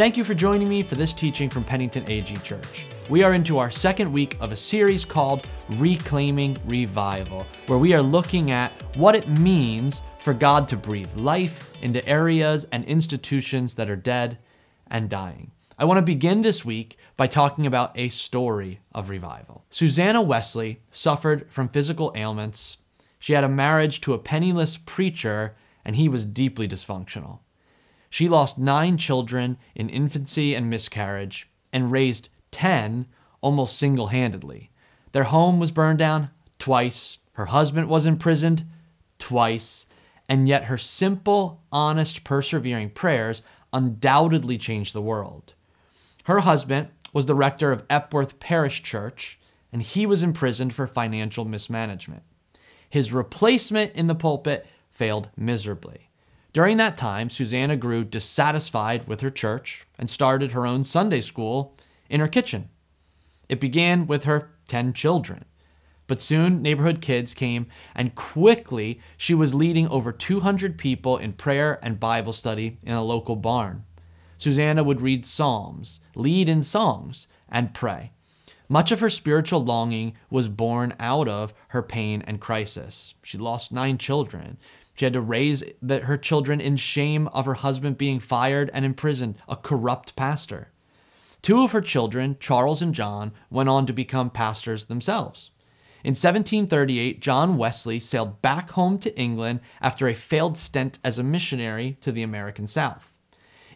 Thank you for joining me for this teaching from Pennington AG Church. We are into our second week of a series called Reclaiming Revival, where we are looking at what it means for God to breathe life into areas and institutions that are dead and dying. I want to begin this week by talking about a story of revival. Susanna Wesley suffered from physical ailments. She had a marriage to a penniless preacher, and he was deeply dysfunctional. She lost nine children in infancy and miscarriage and raised 10 almost single handedly. Their home was burned down twice. Her husband was imprisoned twice. And yet her simple, honest, persevering prayers undoubtedly changed the world. Her husband was the rector of Epworth Parish Church, and he was imprisoned for financial mismanagement. His replacement in the pulpit failed miserably. During that time, Susanna grew dissatisfied with her church and started her own Sunday school in her kitchen. It began with her 10 children. But soon neighborhood kids came, and quickly she was leading over 200 people in prayer and Bible study in a local barn. Susanna would read Psalms, lead in songs, and pray. Much of her spiritual longing was born out of her pain and crisis. She lost nine children. She had to raise the, her children in shame of her husband being fired and imprisoned, a corrupt pastor. Two of her children, Charles and John, went on to become pastors themselves. In 1738, John Wesley sailed back home to England after a failed stint as a missionary to the American South.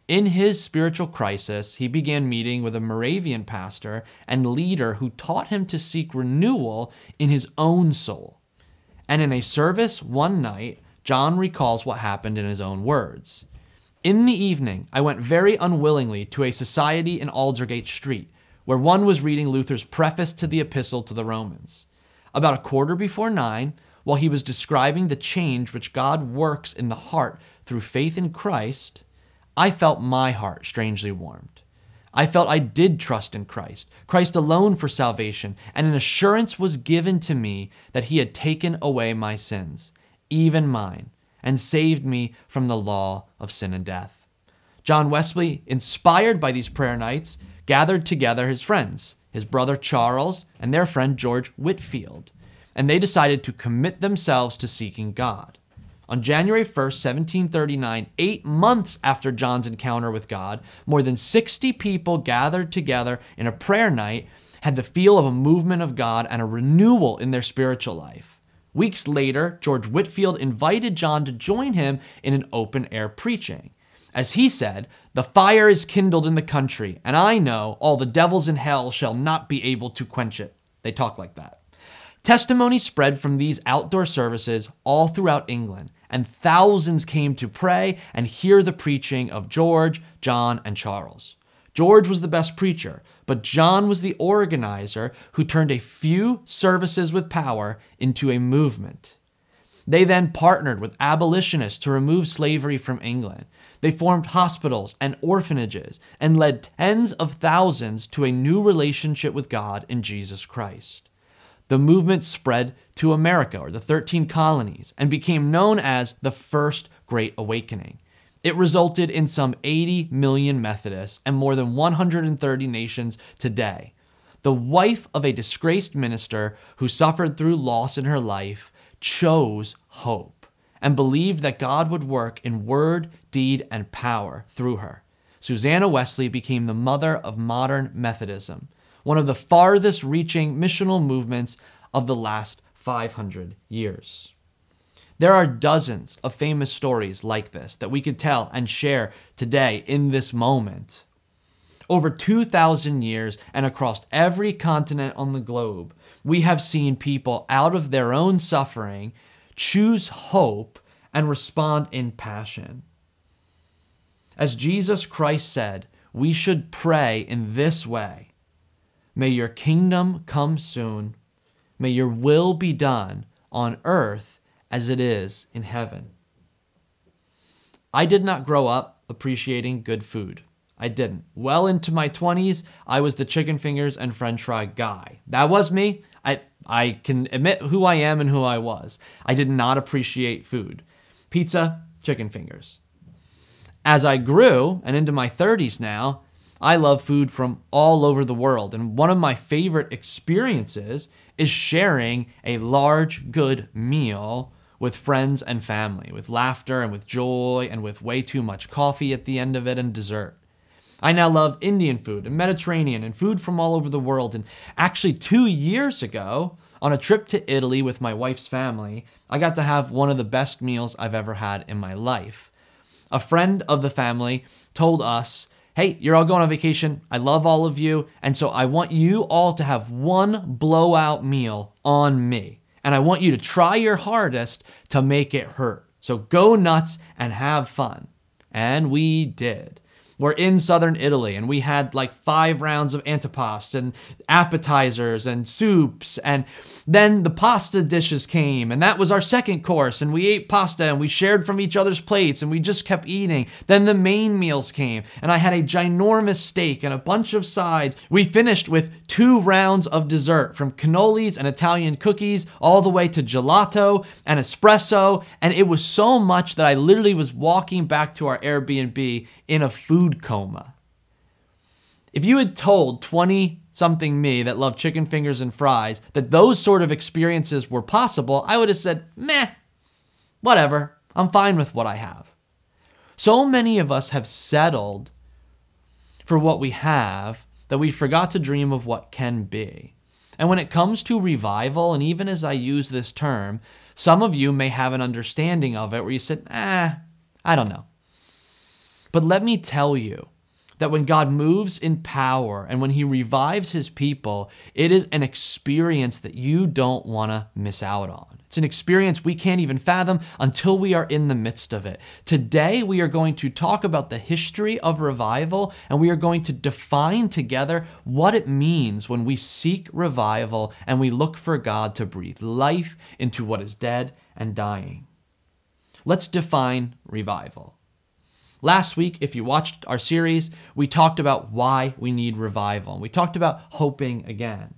In his spiritual crisis, he began meeting with a Moravian pastor and leader who taught him to seek renewal in his own soul. And in a service one night, John recalls what happened in his own words. In the evening, I went very unwillingly to a society in Aldersgate Street, where one was reading Luther's preface to the Epistle to the Romans. About a quarter before nine, while he was describing the change which God works in the heart through faith in Christ, I felt my heart strangely warmed. I felt I did trust in Christ, Christ alone for salvation, and an assurance was given to me that he had taken away my sins even mine, and saved me from the law of sin and death. John Wesley, inspired by these prayer nights, gathered together his friends, his brother Charles, and their friend George Whitefield, and they decided to commit themselves to seeking God. On January 1st, 1739, eight months after John's encounter with God, more than 60 people gathered together in a prayer night had the feel of a movement of God and a renewal in their spiritual life. Weeks later, George Whitefield invited John to join him in an open air preaching. As he said, The fire is kindled in the country, and I know all the devils in hell shall not be able to quench it. They talk like that. Testimony spread from these outdoor services all throughout England, and thousands came to pray and hear the preaching of George, John, and Charles. George was the best preacher, but John was the organizer who turned a few services with power into a movement. They then partnered with abolitionists to remove slavery from England. They formed hospitals and orphanages and led tens of thousands to a new relationship with God in Jesus Christ. The movement spread to America, or the 13 colonies, and became known as the First Great Awakening. It resulted in some 80 million Methodists and more than 130 nations today. The wife of a disgraced minister who suffered through loss in her life chose hope and believed that God would work in word, deed, and power through her. Susanna Wesley became the mother of modern Methodism, one of the farthest reaching missional movements of the last 500 years. There are dozens of famous stories like this that we could tell and share today in this moment. Over 2,000 years and across every continent on the globe, we have seen people out of their own suffering choose hope and respond in passion. As Jesus Christ said, we should pray in this way May your kingdom come soon. May your will be done on earth as it is in heaven. I did not grow up appreciating good food. I didn't. Well into my 20s, I was the chicken fingers and french fry guy. That was me. I I can admit who I am and who I was. I did not appreciate food. Pizza, chicken fingers. As I grew and into my 30s now, I love food from all over the world. And one of my favorite experiences is sharing a large, good meal with friends and family, with laughter and with joy and with way too much coffee at the end of it and dessert. I now love Indian food and Mediterranean and food from all over the world. And actually, two years ago, on a trip to Italy with my wife's family, I got to have one of the best meals I've ever had in my life. A friend of the family told us, Hey, you're all going on vacation. I love all of you. And so I want you all to have one blowout meal on me. And I want you to try your hardest to make it hurt. So go nuts and have fun. And we did we're in southern Italy and we had like five rounds of antipasto and appetizers and soups. And then the pasta dishes came and that was our second course. And we ate pasta and we shared from each other's plates and we just kept eating. Then the main meals came and I had a ginormous steak and a bunch of sides. We finished with two rounds of dessert from cannolis and Italian cookies all the way to gelato and espresso. And it was so much that I literally was walking back to our Airbnb in a food coma. If you had told 20 something me that loved chicken fingers and fries that those sort of experiences were possible, I would have said, meh, whatever, I'm fine with what I have. So many of us have settled for what we have that we forgot to dream of what can be. And when it comes to revival, and even as I use this term, some of you may have an understanding of it where you said, ah, I don't know. But let me tell you that when God moves in power and when he revives his people, it is an experience that you don't want to miss out on. It's an experience we can't even fathom until we are in the midst of it. Today, we are going to talk about the history of revival and we are going to define together what it means when we seek revival and we look for God to breathe life into what is dead and dying. Let's define revival. Last week, if you watched our series, we talked about why we need revival. We talked about hoping again.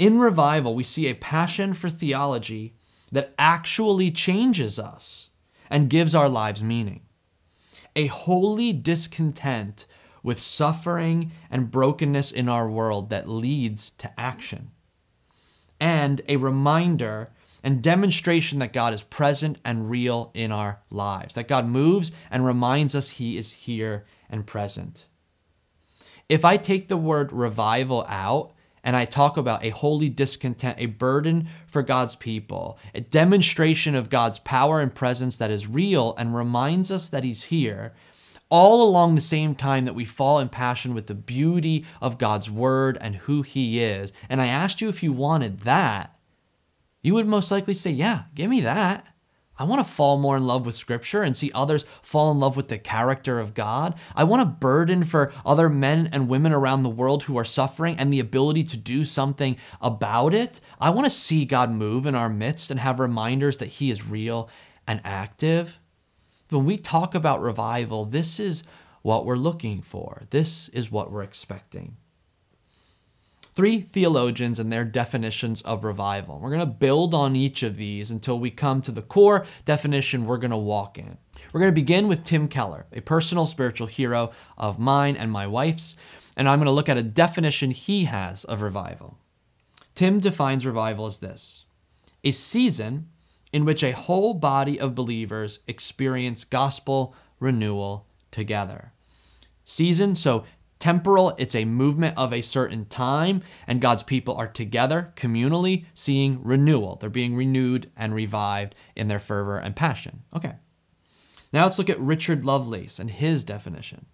In revival, we see a passion for theology that actually changes us and gives our lives meaning. A holy discontent with suffering and brokenness in our world that leads to action. And a reminder and demonstration that God is present and real in our lives, that God moves and reminds us He is here and present. If I take the word revival out, and I talk about a holy discontent, a burden for God's people, a demonstration of God's power and presence that is real and reminds us that He's here, all along the same time that we fall in passion with the beauty of God's word and who He is. And I asked you if you wanted that, you would most likely say, Yeah, give me that. I want to fall more in love with Scripture and see others fall in love with the character of God. I want a burden for other men and women around the world who are suffering and the ability to do something about it. I want to see God move in our midst and have reminders that He is real and active. When we talk about revival, this is what we're looking for, this is what we're expecting three theologians and their definitions of revival. We're going to build on each of these until we come to the core definition we're going to walk in. We're going to begin with Tim Keller, a personal spiritual hero of mine and my wife's, and I'm going to look at a definition he has of revival. Tim defines revival as this a season in which a whole body of believers experience gospel renewal together. Season, so temporal, it's a movement of a certain time, and God's people are together communally seeing renewal. They're being renewed and revived in their fervor and passion. Okay. Now let's look at Richard Lovelace and his definition.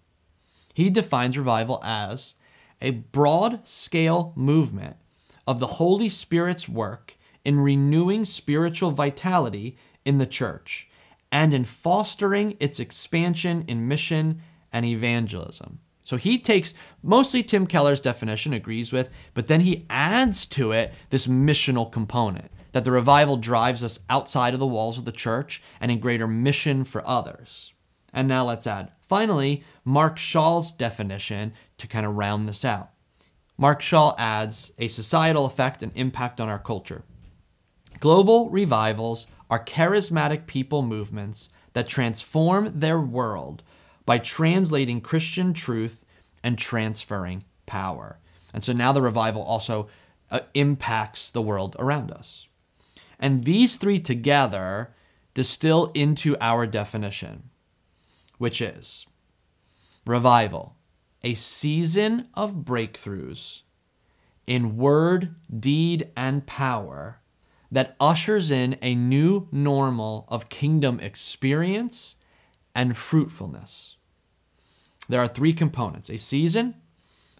He defines revival as a broad scale movement of the Holy Spirit's work in renewing spiritual vitality in the church and in fostering its expansion in mission and evangelism. So he takes mostly Tim Keller's definition, agrees with, but then he adds to it this missional component that the revival drives us outside of the walls of the church and in greater mission for others. And now let's add, finally, Mark Shaw's definition to kind of round this out. Mark Shaw adds a societal effect and impact on our culture. Global revivals are charismatic people movements that transform their world by translating Christian truth and transferring power. And so now the revival also uh, impacts the world around us. And these three together distill into our definition, which is revival, a season of breakthroughs in word, deed, and power that ushers in a new normal of kingdom experience and fruitfulness. There are three components a season,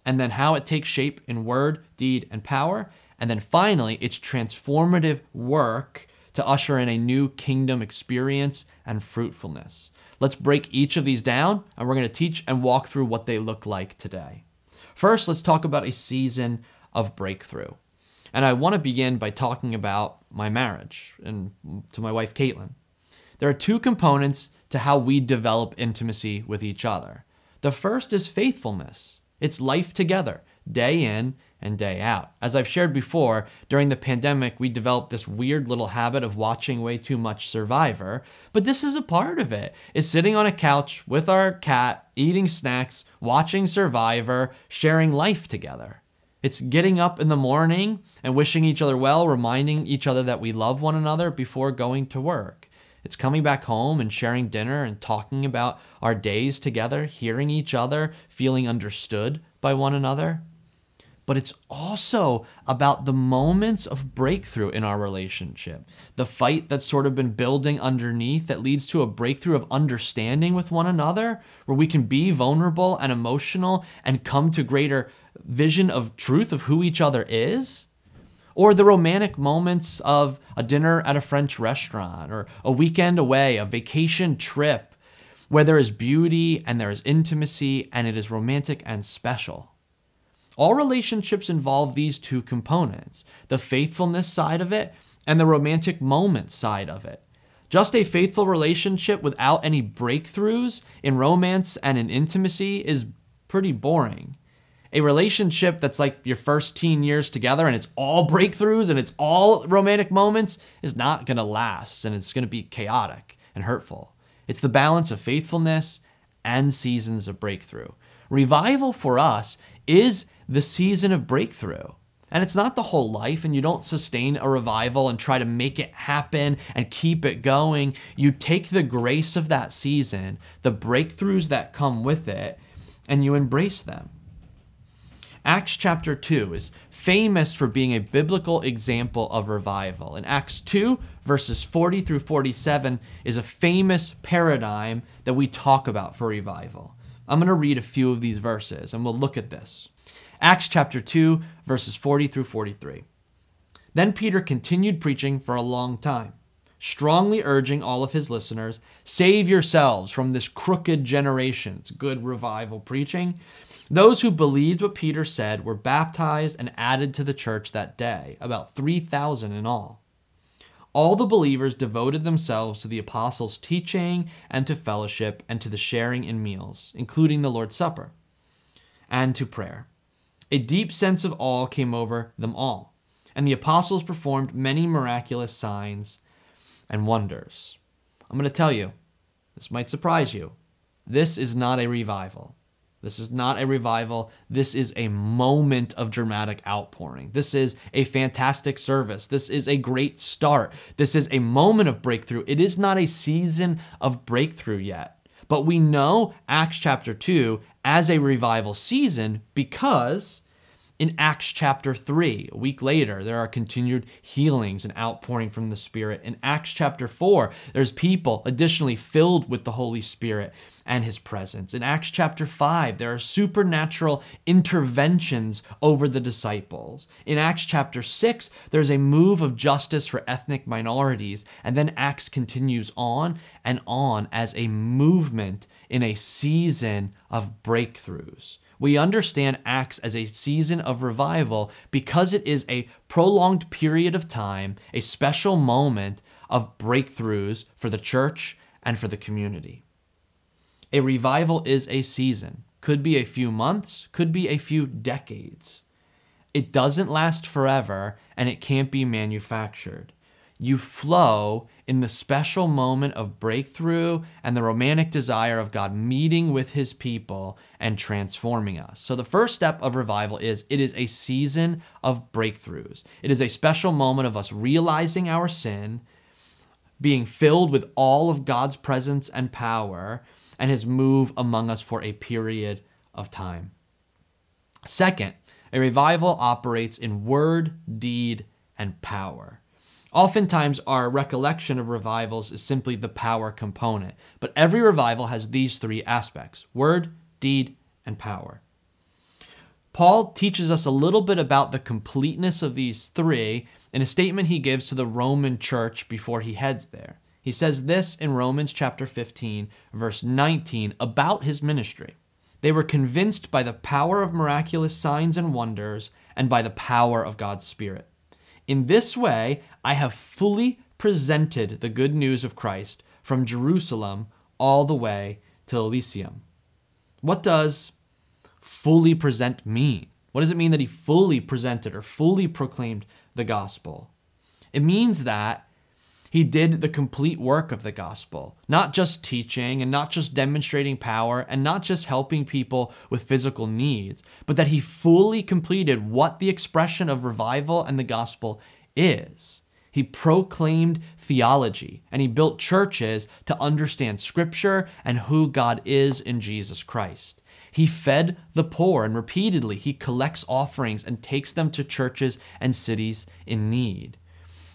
and then how it takes shape in word, deed, and power, and then finally its transformative work to usher in a new kingdom experience and fruitfulness. Let's break each of these down, and we're going to teach and walk through what they look like today. First, let's talk about a season of breakthrough. And I want to begin by talking about my marriage and to my wife, Caitlin. There are two components to how we develop intimacy with each other. The first is faithfulness, it's life together, day in and day out. As I've shared before, during the pandemic, we developed this weird little habit of watching way too much Survivor, but this is a part of it. Is sitting on a couch with our cat, eating snacks, watching Survivor, sharing life together. It's getting up in the morning and wishing each other well, reminding each other that we love one another before going to work. It's coming back home and sharing dinner and talking about our days together, hearing each other, feeling understood by one another but it's also about the moments of breakthrough in our relationship. The fight that's sort of been building underneath that leads to a breakthrough of understanding with one another, where we can be vulnerable and emotional and come to greater vision of truth of who each other is. Or the romantic moments of a dinner at a French restaurant, or a weekend away, a vacation trip, where there is beauty and there is intimacy and it is romantic and special. All relationships involve these two components the faithfulness side of it and the romantic moment side of it. Just a faithful relationship without any breakthroughs in romance and in intimacy is pretty boring. A relationship that's like your first teen years together and it's all breakthroughs and it's all romantic moments is not going to last and it's going to be chaotic and hurtful. It's the balance of faithfulness and seasons of breakthrough. Revival for us is the season of breakthrough. And it's not the whole life, and you don't sustain a revival and try to make it happen and keep it going. You take the grace of that season, the breakthroughs that come with it, and you embrace them. Acts chapter 2 is famous for being a biblical example of revival. In Acts 2, verses 40 through 47, is a famous paradigm that we talk about for revival. I'm going to read a few of these verses and we'll look at this. Acts chapter 2, verses 40 through 43. Then Peter continued preaching for a long time, strongly urging all of his listeners save yourselves from this crooked generation. It's good revival preaching. Those who believed what Peter said were baptized and added to the church that day, about 3,000 in all. All the believers devoted themselves to the apostles' teaching and to fellowship and to the sharing in meals, including the Lord's Supper, and to prayer. A deep sense of awe came over them all, and the apostles performed many miraculous signs and wonders. I'm going to tell you, this might surprise you. This is not a revival. This is not a revival. This is a moment of dramatic outpouring. This is a fantastic service. This is a great start. This is a moment of breakthrough. It is not a season of breakthrough yet. But we know Acts chapter 2 as a revival season because in Acts chapter 3, a week later, there are continued healings and outpouring from the Spirit. In Acts chapter 4, there's people additionally filled with the Holy Spirit and his presence. In Acts chapter 5, there are supernatural interventions over the disciples. In Acts chapter 6, there's a move of justice for ethnic minorities. And then Acts continues on and on as a movement in a season of breakthroughs. We understand Acts as a season of revival because it is a prolonged period of time, a special moment of breakthroughs for the church and for the community. A revival is a season, could be a few months, could be a few decades. It doesn't last forever and it can't be manufactured. You flow in the special moment of breakthrough and the romantic desire of God meeting with his people and transforming us. So, the first step of revival is it is a season of breakthroughs. It is a special moment of us realizing our sin, being filled with all of God's presence and power, and his move among us for a period of time. Second, a revival operates in word, deed, and power. Oftentimes, our recollection of revivals is simply the power component, but every revival has these three aspects word, deed, and power. Paul teaches us a little bit about the completeness of these three in a statement he gives to the Roman church before he heads there. He says this in Romans chapter 15, verse 19, about his ministry. They were convinced by the power of miraculous signs and wonders and by the power of God's Spirit. In this way, I have fully presented the good news of Christ from Jerusalem all the way to Illyricum. What does fully present mean? What does it mean that he fully presented or fully proclaimed the gospel? It means that he did the complete work of the gospel, not just teaching and not just demonstrating power and not just helping people with physical needs, but that he fully completed what the expression of revival and the gospel is. He proclaimed theology and he built churches to understand scripture and who God is in Jesus Christ. He fed the poor and repeatedly he collects offerings and takes them to churches and cities in need.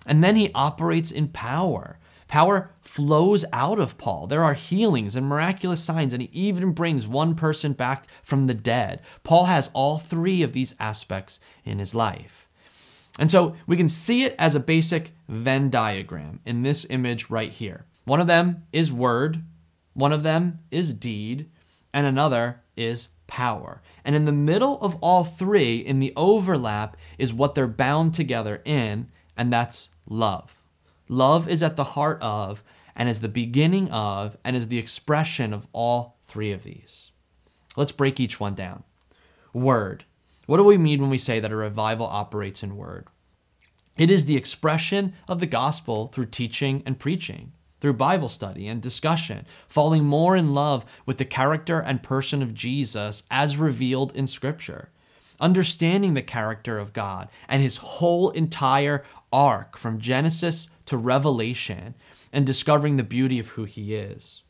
And then he operates in power. Power flows out of Paul. There are healings and miraculous signs, and he even brings one person back from the dead. Paul has all three of these aspects in his life. And so we can see it as a basic Venn diagram in this image right here. One of them is word, one of them is deed, and another is power. And in the middle of all three, in the overlap, is what they're bound together in, and that's love. Love is at the heart of, and is the beginning of, and is the expression of all three of these. Let's break each one down. Word. What do we mean when we say that a revival operates in word? It is the expression of the gospel through teaching and preaching, through Bible study and discussion, falling more in love with the character and person of Jesus as revealed in Scripture understanding the character of God and his whole entire arc from Genesis to Revelation and discovering the beauty of who he is.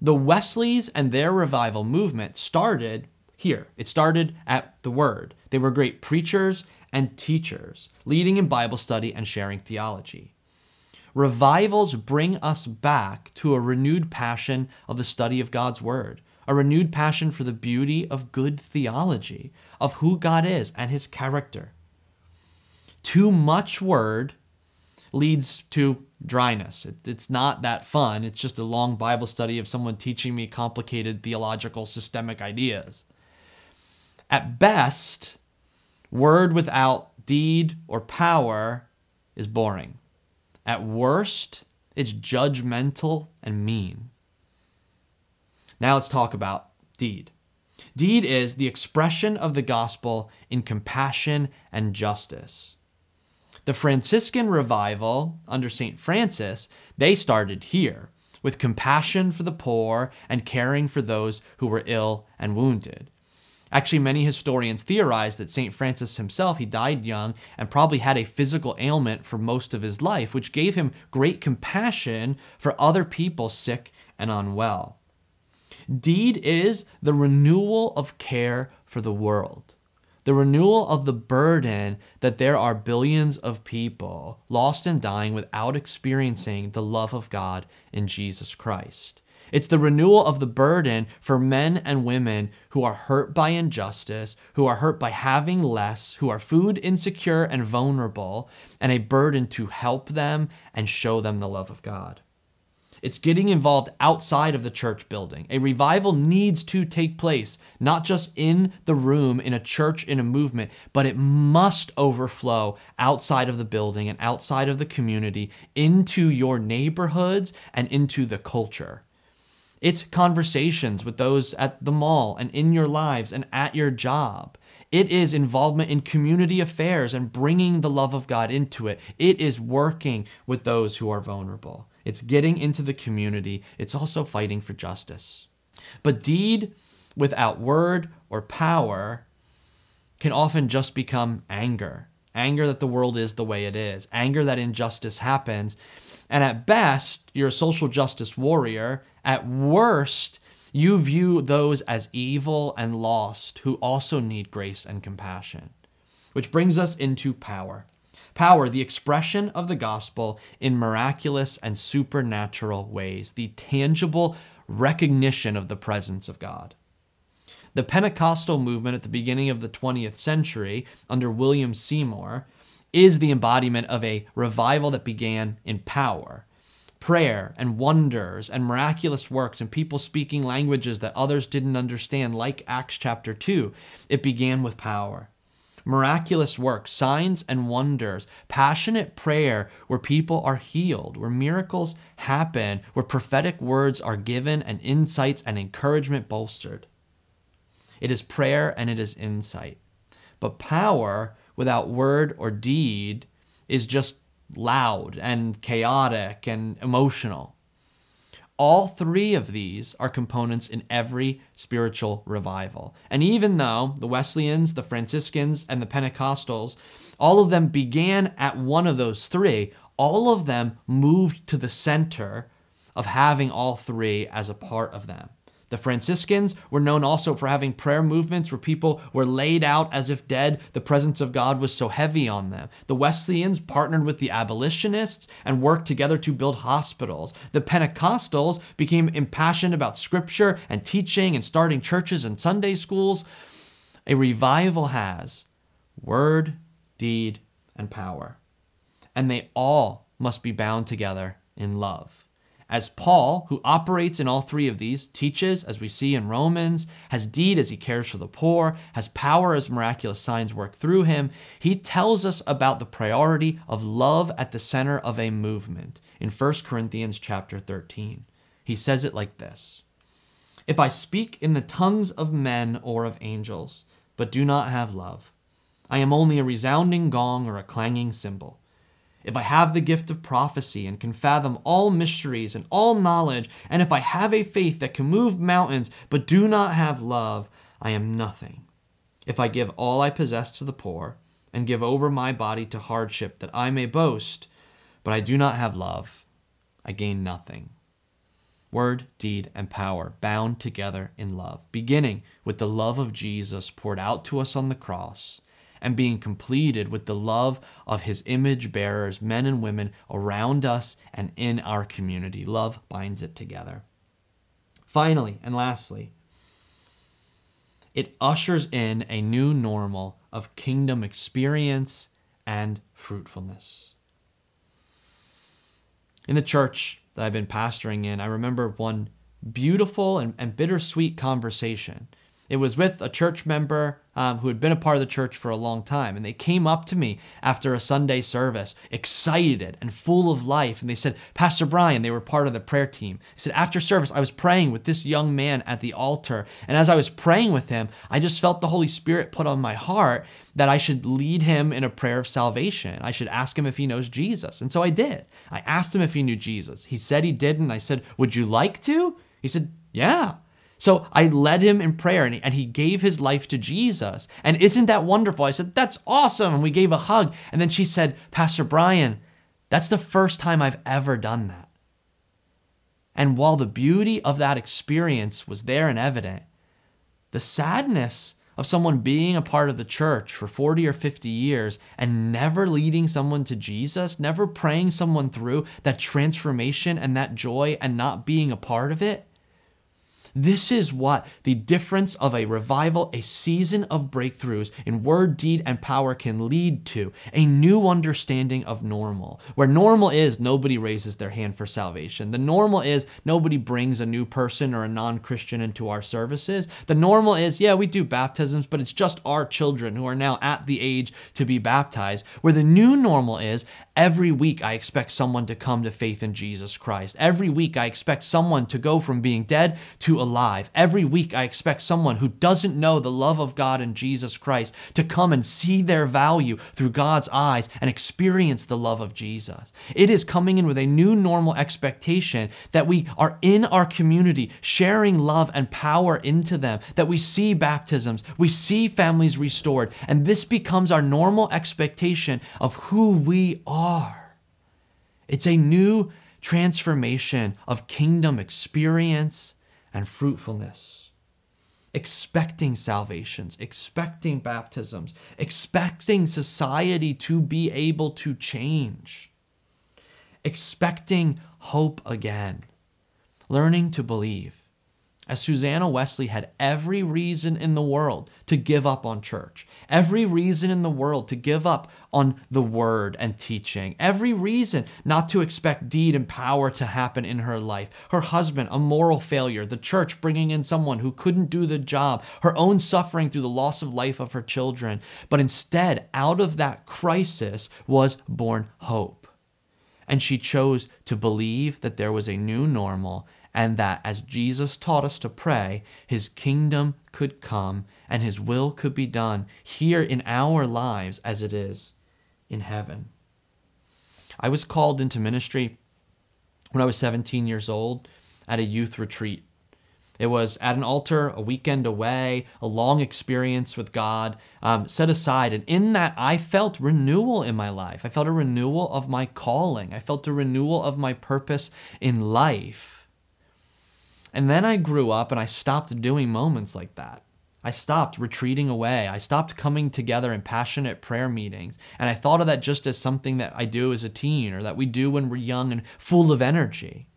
The Wesleys and their revival movement started here. It started at the Word. They were great preachers and teachers, leading in Bible study and sharing theology. Revivals bring us back to a renewed passion of the study of God's Word, a renewed passion for the beauty of good theology, of who God is and his character. Too much word leads to dryness. It, it's not that fun. It's just a long Bible study of someone teaching me complicated theological systemic ideas. At best, word without deed or power is boring. At worst, it's judgmental and mean. Now let's talk about deed. Deed is the expression of the gospel in compassion and justice. The Franciscan revival under St. Francis, they started here with compassion for the poor and caring for those who were ill and wounded. Actually, many historians theorize that St. Francis himself, he died young and probably had a physical ailment for most of his life, which gave him great compassion for other people sick and unwell. Deed is the renewal of care for the world, the renewal of the burden that there are billions of people lost and dying without experiencing the love of God in Jesus Christ. It's the renewal of the burden for men and women who are hurt by injustice, who are hurt by having less, who are food insecure and vulnerable, and a burden to help them and show them the love of God. It's getting involved outside of the church building. A revival needs to take place, not just in the room, in a church, in a movement, but it must overflow outside of the building and outside of the community into your neighborhoods and into the culture. It's conversations with those at the mall and in your lives and at your job. It is involvement in community affairs and bringing the love of God into it. It is working with those who are vulnerable. It's getting into the community. It's also fighting for justice. But deed without word or power can often just become anger. Anger that the world is the way it is, anger that injustice happens. And at best, you're a social justice warrior. At worst, you view those as evil and lost who also need grace and compassion. Which brings us into power. Power, the expression of the gospel in miraculous and supernatural ways, the tangible recognition of the presence of God. The Pentecostal movement at the beginning of the 20th century, under William Seymour, is the embodiment of a revival that began in power. Prayer and wonders and miraculous works and people speaking languages that others didn't understand, like Acts chapter 2. It began with power miraculous works, signs and wonders, passionate prayer where people are healed, where miracles happen, where prophetic words are given and insights and encouragement bolstered. It is prayer and it is insight. But power without word or deed is just loud and chaotic and emotional. All three of these are components in every spiritual revival. And even though the Wesleyans, the Franciscans, and the Pentecostals, all of them began at one of those three, all of them moved to the center of having all three as a part of them. The Franciscans were known also for having prayer movements where people were laid out as if dead. The presence of God was so heavy on them. The Wesleyans partnered with the abolitionists and worked together to build hospitals. The Pentecostals became impassioned about scripture and teaching and starting churches and Sunday schools. A revival has word, deed, and power. And they all must be bound together in love. As Paul, who operates in all three of these, teaches, as we see in Romans, has deed as he cares for the poor, has power as miraculous signs work through him, he tells us about the priority of love at the center of a movement in 1 Corinthians chapter 13. He says it like this If I speak in the tongues of men or of angels, but do not have love, I am only a resounding gong or a clanging cymbal if I have the gift of prophecy and can fathom all mysteries and all knowledge, and if I have a faith that can move mountains but do not have love, I am nothing. If I give all I possess to the poor and give over my body to hardship that I may boast, but I do not have love, I gain nothing. Word, deed, and power bound together in love, beginning with the love of Jesus poured out to us on the cross and being completed with the love of his image bearers, men and women around us and in our community. Love binds it together. Finally, and lastly, it ushers in a new normal of kingdom experience and fruitfulness. In the church that I've been pastoring in, I remember one beautiful and, and bittersweet conversation it was with a church member um, who had been a part of the church for a long time. And they came up to me after a Sunday service, excited and full of life. And they said, Pastor Brian, they were part of the prayer team. He said, After service, I was praying with this young man at the altar. And as I was praying with him, I just felt the Holy Spirit put on my heart that I should lead him in a prayer of salvation. I should ask him if he knows Jesus. And so I did. I asked him if he knew Jesus. He said he didn't. I said, Would you like to? He said, Yeah. So I led him in prayer and he, and he gave his life to Jesus. And isn't that wonderful? I said, That's awesome. And we gave a hug. And then she said, Pastor Brian, that's the first time I've ever done that. And while the beauty of that experience was there and evident, the sadness of someone being a part of the church for 40 or 50 years and never leading someone to Jesus, never praying someone through that transformation and that joy and not being a part of it, this is what the difference of a revival, a season of breakthroughs in word, deed, and power can lead to a new understanding of normal, where normal is nobody raises their hand for salvation. The normal is nobody brings a new person or a non Christian into our services. The normal is, yeah, we do baptisms, but it's just our children who are now at the age to be baptized. Where the new normal is, Every week, I expect someone to come to faith in Jesus Christ. Every week, I expect someone to go from being dead to alive. Every week, I expect someone who doesn't know the love of God and Jesus Christ to come and see their value through God's eyes and experience the love of Jesus. It is coming in with a new normal expectation that we are in our community sharing love and power into them, that we see baptisms, we see families restored, and this becomes our normal expectation of who we are are. It's a new transformation of kingdom experience and fruitfulness. Expecting salvations, expecting baptisms, expecting society to be able to change, expecting hope again, learning to believe as Susanna Wesley had every reason in the world to give up on church, every reason in the world to give up on the word and teaching, every reason not to expect deed and power to happen in her life. Her husband, a moral failure, the church bringing in someone who couldn't do the job, her own suffering through the loss of life of her children. But instead, out of that crisis was born hope. And she chose to believe that there was a new normal and that as Jesus taught us to pray, his kingdom could come and his will could be done here in our lives as it is in heaven. I was called into ministry when I was 17 years old at a youth retreat. It was at an altar, a weekend away, a long experience with God um, set aside. And in that, I felt renewal in my life. I felt a renewal of my calling. I felt a renewal of my purpose in life. And then I grew up and I stopped doing moments like that. I stopped retreating away. I stopped coming together in passionate prayer meetings. And I thought of that just as something that I do as a teen or that we do when we're young and full of energy.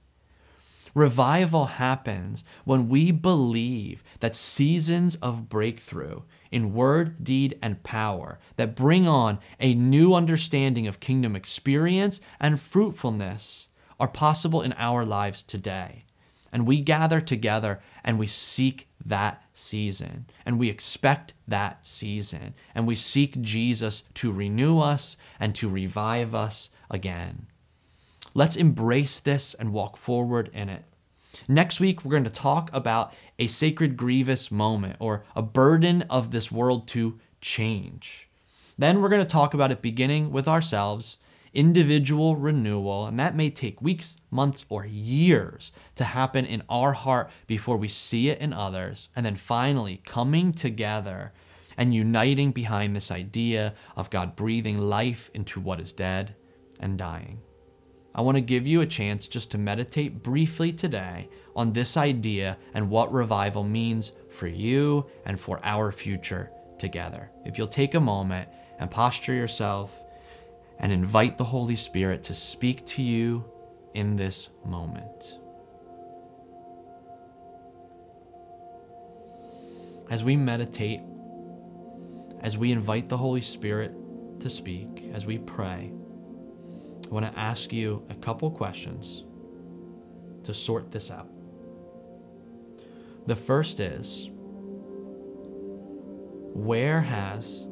Revival happens when we believe that seasons of breakthrough in word, deed, and power that bring on a new understanding of kingdom experience and fruitfulness are possible in our lives today. And we gather together and we seek that season. And we expect that season. And we seek Jesus to renew us and to revive us again. Let's embrace this and walk forward in it. Next week, we're going to talk about a sacred grievous moment or a burden of this world to change. Then we're going to talk about it beginning with ourselves individual renewal, and that may take weeks, months, or years to happen in our heart before we see it in others. And then finally, coming together and uniting behind this idea of God breathing life into what is dead and dying. I want to give you a chance just to meditate briefly today on this idea and what revival means for you and for our future together. If you'll take a moment and posture yourself and invite the Holy Spirit to speak to you in this moment. As we meditate, as we invite the Holy Spirit to speak, as we pray, I want to ask you a couple questions to sort this out. The first is Where has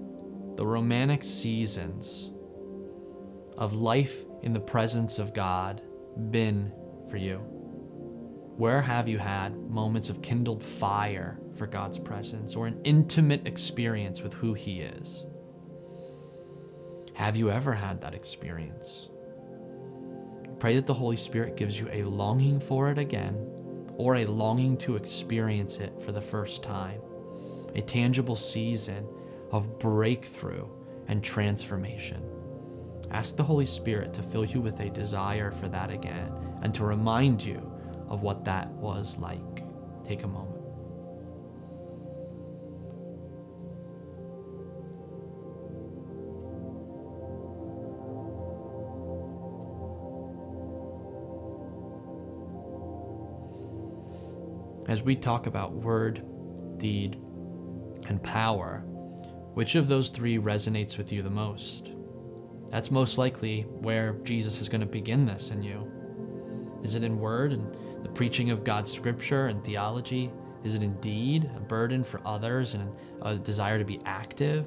the romantic seasons of life in the presence of God been for you? Where have you had moments of kindled fire for God's presence or an intimate experience with who He is? Have you ever had that experience? Pray that the Holy Spirit gives you a longing for it again or a longing to experience it for the first time. A tangible season of breakthrough and transformation. Ask the Holy Spirit to fill you with a desire for that again and to remind you of what that was like. Take a moment. As we talk about word, deed, and power, which of those three resonates with you the most? That's most likely where Jesus is going to begin this in you. Is it in word and the preaching of God's scripture and theology? Is it indeed a burden for others and a desire to be active?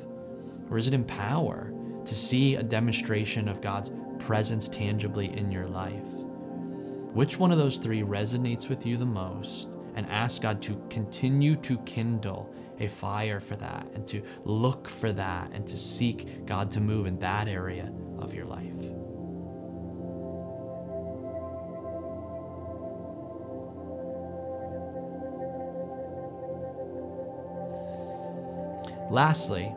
Or is it in power, to see a demonstration of God's presence tangibly in your life. Which one of those three resonates with you the most? And ask God to continue to kindle a fire for that and to look for that and to seek God to move in that area of your life. Lastly,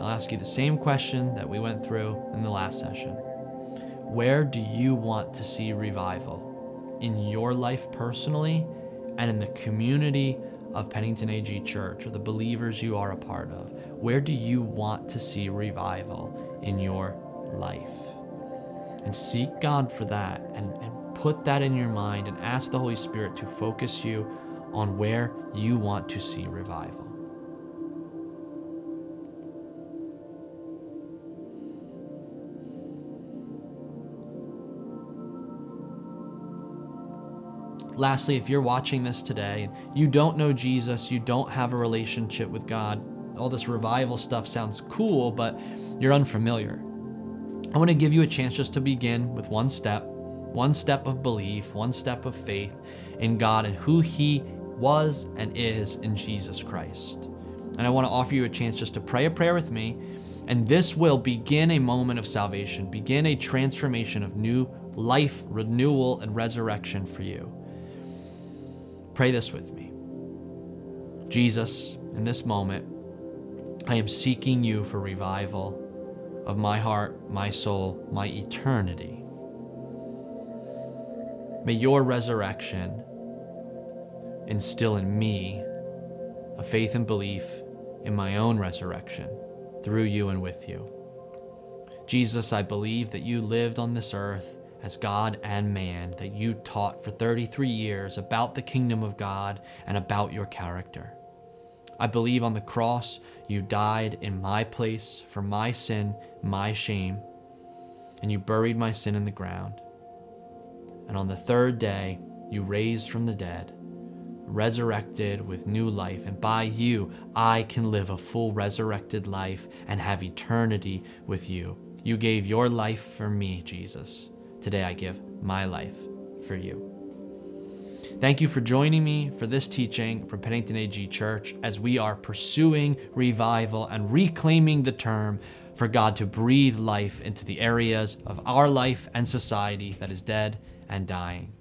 I'll ask you the same question that we went through in the last session. Where do you want to see revival? In your life personally and in the community of Pennington AG Church or the believers you are a part of? Where do you want to see revival in your life? And seek God for that and, and put that in your mind and ask the Holy Spirit to focus you on where you want to see revival. Lastly, if you're watching this today you don't know Jesus, you don't have a relationship with God, all this revival stuff sounds cool, but you're unfamiliar. I want to give you a chance just to begin with one step, one step of belief, one step of faith in God and who He was and is in Jesus Christ. And I want to offer you a chance just to pray a prayer with me. And this will begin a moment of salvation, begin a transformation of new life, renewal, and resurrection for you. Pray this with me. Jesus, in this moment, I am seeking you for revival of my heart, my soul, my eternity. May your resurrection instill in me a faith and belief in my own resurrection through you and with you. Jesus, I believe that you lived on this earth as God and man that you taught for 33 years about the kingdom of God and about your character. I believe on the cross you died in my place for my sin, my shame, and you buried my sin in the ground. And on the third day you raised from the dead, resurrected with new life, and by you I can live a full resurrected life and have eternity with you. You gave your life for me, Jesus. Today I give my life for you. Thank you for joining me for this teaching from Pennington AG Church as we are pursuing revival and reclaiming the term for God to breathe life into the areas of our life and society that is dead and dying.